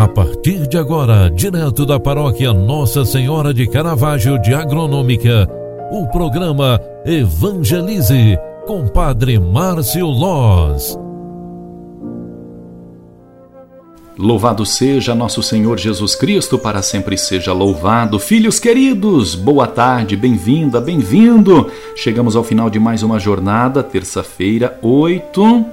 A partir de agora, direto da paróquia Nossa Senhora de Caravaggio de Agronômica, o programa Evangelize com Padre Márcio Loz. Louvado seja nosso Senhor Jesus Cristo, para sempre seja louvado. Filhos queridos, boa tarde, bem-vinda, bem-vindo. Chegamos ao final de mais uma jornada, terça-feira, 8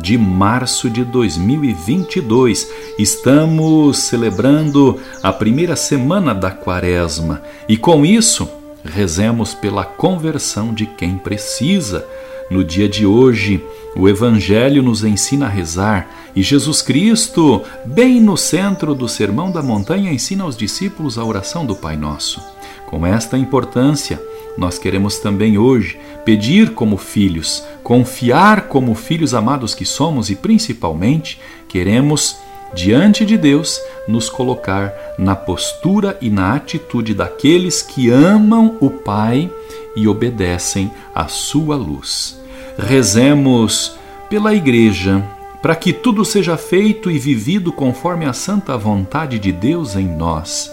de março de 2022. Estamos celebrando a primeira semana da Quaresma e com isso rezemos pela conversão de quem precisa. No dia de hoje, o Evangelho nos ensina a rezar e Jesus Cristo, bem no centro do Sermão da Montanha, ensina aos discípulos a oração do Pai Nosso. Com esta importância, nós queremos também hoje pedir como filhos, confiar como filhos amados que somos e principalmente queremos diante de Deus nos colocar na postura e na atitude daqueles que amam o Pai e obedecem à sua luz. Rezemos pela igreja, para que tudo seja feito e vivido conforme a santa vontade de Deus em nós.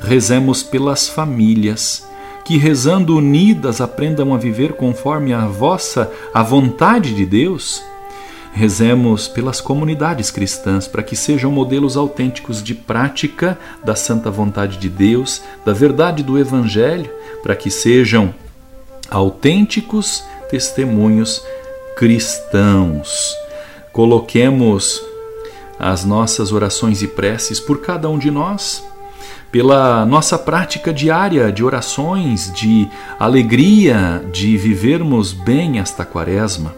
Rezemos pelas famílias, que rezando unidas aprendam a viver conforme a vossa a vontade de Deus. Rezemos pelas comunidades cristãs para que sejam modelos autênticos de prática da santa vontade de Deus, da verdade do evangelho, para que sejam autênticos testemunhos cristãos. Coloquemos as nossas orações e preces por cada um de nós pela nossa prática diária de orações, de alegria de vivermos bem esta quaresma.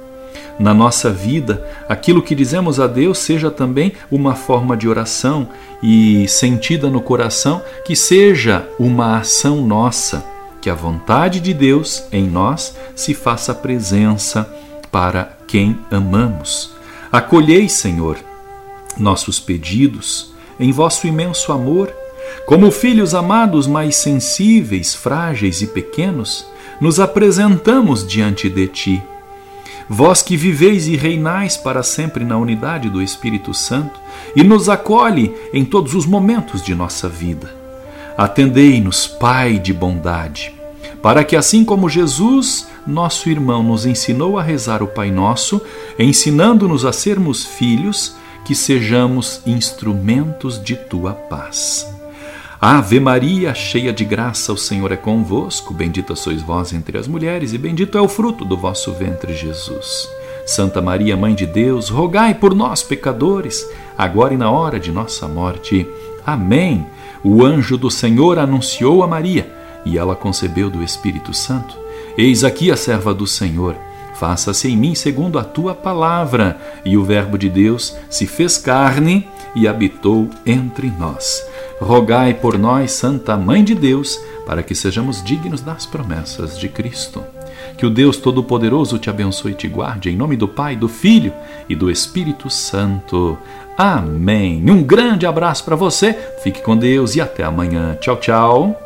Na nossa vida, aquilo que dizemos a Deus seja também uma forma de oração e sentida no coração, que seja uma ação nossa, que a vontade de Deus em nós se faça presença para quem amamos. Acolhei, Senhor, nossos pedidos em vosso imenso amor como filhos amados mais sensíveis, frágeis e pequenos, nos apresentamos diante de Ti. Vós que viveis e reinais para sempre na unidade do Espírito Santo e nos acolhe em todos os momentos de nossa vida. Atendei-nos, Pai de bondade, para que assim como Jesus, nosso irmão, nos ensinou a rezar o Pai Nosso, ensinando-nos a sermos filhos, que sejamos instrumentos de tua paz. Ave Maria, cheia de graça, o Senhor é convosco. Bendita sois vós entre as mulheres, e bendito é o fruto do vosso ventre, Jesus. Santa Maria, Mãe de Deus, rogai por nós, pecadores, agora e na hora de nossa morte. Amém. O anjo do Senhor anunciou a Maria, e ela concebeu do Espírito Santo. Eis aqui a serva do Senhor. Faça-se em mim segundo a tua palavra. E o Verbo de Deus se fez carne e habitou entre nós rogai por nós, Santa Mãe de Deus, para que sejamos dignos das promessas de Cristo. Que o Deus Todo-Poderoso te abençoe e te guarde, em nome do Pai, do Filho e do Espírito Santo. Amém. Um grande abraço para você, fique com Deus e até amanhã. Tchau, tchau.